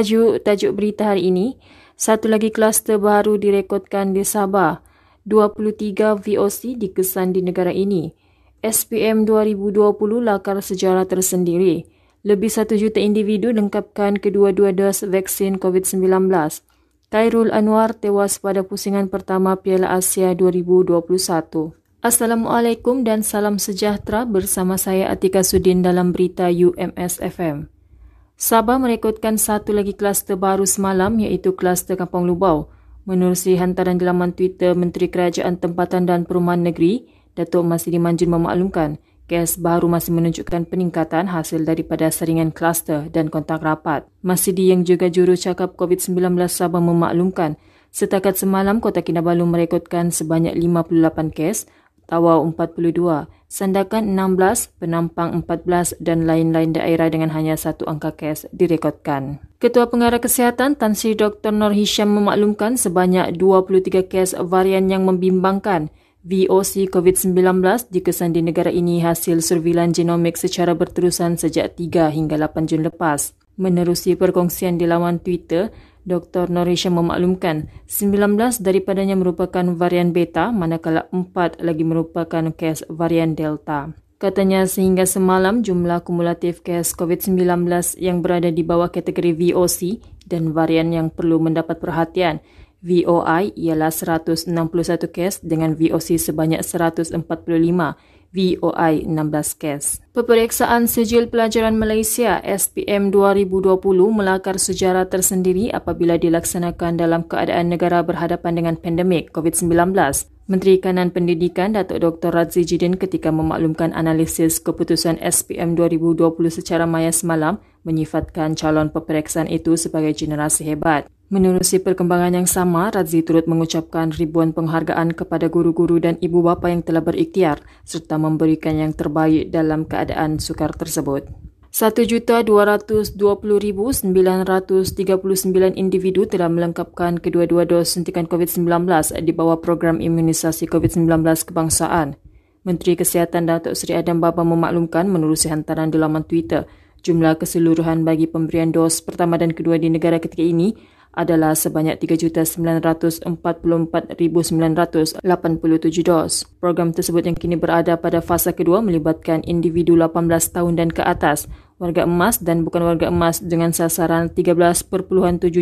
Tajuk tajuk berita hari ini, satu lagi kluster baru direkodkan di Sabah. 23 VOC dikesan di negara ini. SPM 2020 lakar sejarah tersendiri. Lebih satu juta individu lengkapkan kedua-dua dos vaksin COVID-19. Khairul Anwar tewas pada pusingan pertama Piala Asia 2021. Assalamualaikum dan salam sejahtera bersama saya Atika Sudin dalam berita UMS FM. Sabah merekodkan satu lagi kluster baru semalam iaitu kluster Kampung Lubau. Menerusi hantaran di laman Twitter Menteri Kerajaan Tempatan dan Perumahan Negeri, Datuk Masidi Manjun memaklumkan kes baru masih menunjukkan peningkatan hasil daripada saringan kluster dan kontak rapat. Masidi yang juga juru cakap COVID-19 Sabah memaklumkan setakat semalam Kota Kinabalu merekodkan sebanyak 58 kes Tawau 42, Sandakan 16, Penampang 14 dan lain-lain daerah dengan hanya satu angka kes direkodkan. Ketua Pengarah Kesihatan Tan Sri Dr. Nur Hisham memaklumkan sebanyak 23 kes varian yang membimbangkan VOC COVID-19 dikesan di negara ini hasil surveilan genomik secara berterusan sejak 3 hingga 8 Jun lepas. Menerusi perkongsian di laman Twitter, Dr. Norisha memaklumkan 19 daripadanya merupakan varian beta manakala 4 lagi merupakan kes varian delta. Katanya sehingga semalam jumlah kumulatif kes COVID-19 yang berada di bawah kategori VOC dan varian yang perlu mendapat perhatian VOI ialah 161 kes dengan VOC sebanyak 145 VOI 16 kes. Peperiksaan Sijil Pelajaran Malaysia SPM 2020 melakar sejarah tersendiri apabila dilaksanakan dalam keadaan negara berhadapan dengan pandemik COVID-19. Menteri Kanan Pendidikan Datuk Dr. Radzi Jidin ketika memaklumkan analisis keputusan SPM 2020 secara maya semalam menyifatkan calon peperiksaan itu sebagai generasi hebat. Menerusi perkembangan yang sama, Radzi turut mengucapkan ribuan penghargaan kepada guru-guru dan ibu bapa yang telah berikhtiar serta memberikan yang terbaik dalam keadaan sukar tersebut. 1,220,939 individu telah melengkapkan kedua-dua dos suntikan COVID-19 di bawah program imunisasi COVID-19 kebangsaan. Menteri Kesihatan Datuk Seri Adam Baba memaklumkan menerusi hantaran di laman Twitter, jumlah keseluruhan bagi pemberian dos pertama dan kedua di negara ketika ini adalah sebanyak 3,944,987 dos. Program tersebut yang kini berada pada fasa kedua melibatkan individu 18 tahun dan ke atas, warga emas dan bukan warga emas dengan sasaran 13.7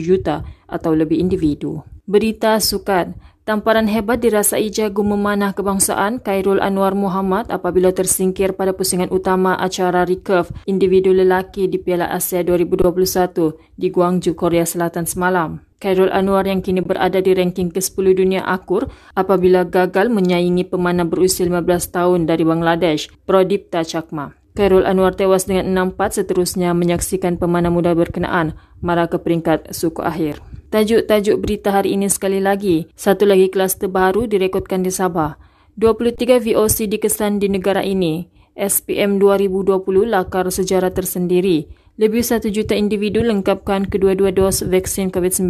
juta atau lebih individu. Berita sukan. Tamparan hebat dirasai jago memanah kebangsaan Khairul Anwar Muhammad apabila tersingkir pada pusingan utama acara recurve individu lelaki di Piala Asia 2021 di Guangzhou, Korea Selatan semalam. Khairul Anwar yang kini berada di ranking ke-10 dunia akur apabila gagal menyaingi pemanah berusia 15 tahun dari Bangladesh, Prodipta Chakma. Khairul Anwar tewas dengan 6-4 seterusnya menyaksikan pemanah muda berkenaan marah ke peringkat suku akhir. Tajuk-tajuk berita hari ini sekali lagi. Satu lagi kluster baru direkodkan di Sabah. 23 VOC dikesan di negara ini. SPM 2020 lakar sejarah tersendiri. Lebih satu juta individu lengkapkan kedua-dua dos vaksin COVID-19.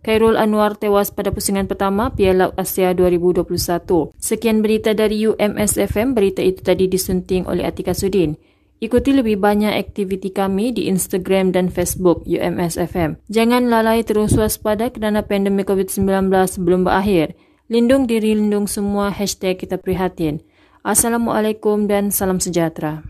Khairul Anwar tewas pada pusingan pertama Piala Asia 2021. Sekian berita dari UMSFM. Berita itu tadi disunting oleh Atika Sudin. Ikuti lebih banyak aktiviti kami di Instagram dan Facebook UMSFM. Jangan lalai terus waspada kerana pandemik COVID-19 belum berakhir. Lindung diri, lindung semua. Hashtag kita prihatin. Assalamualaikum dan salam sejahtera.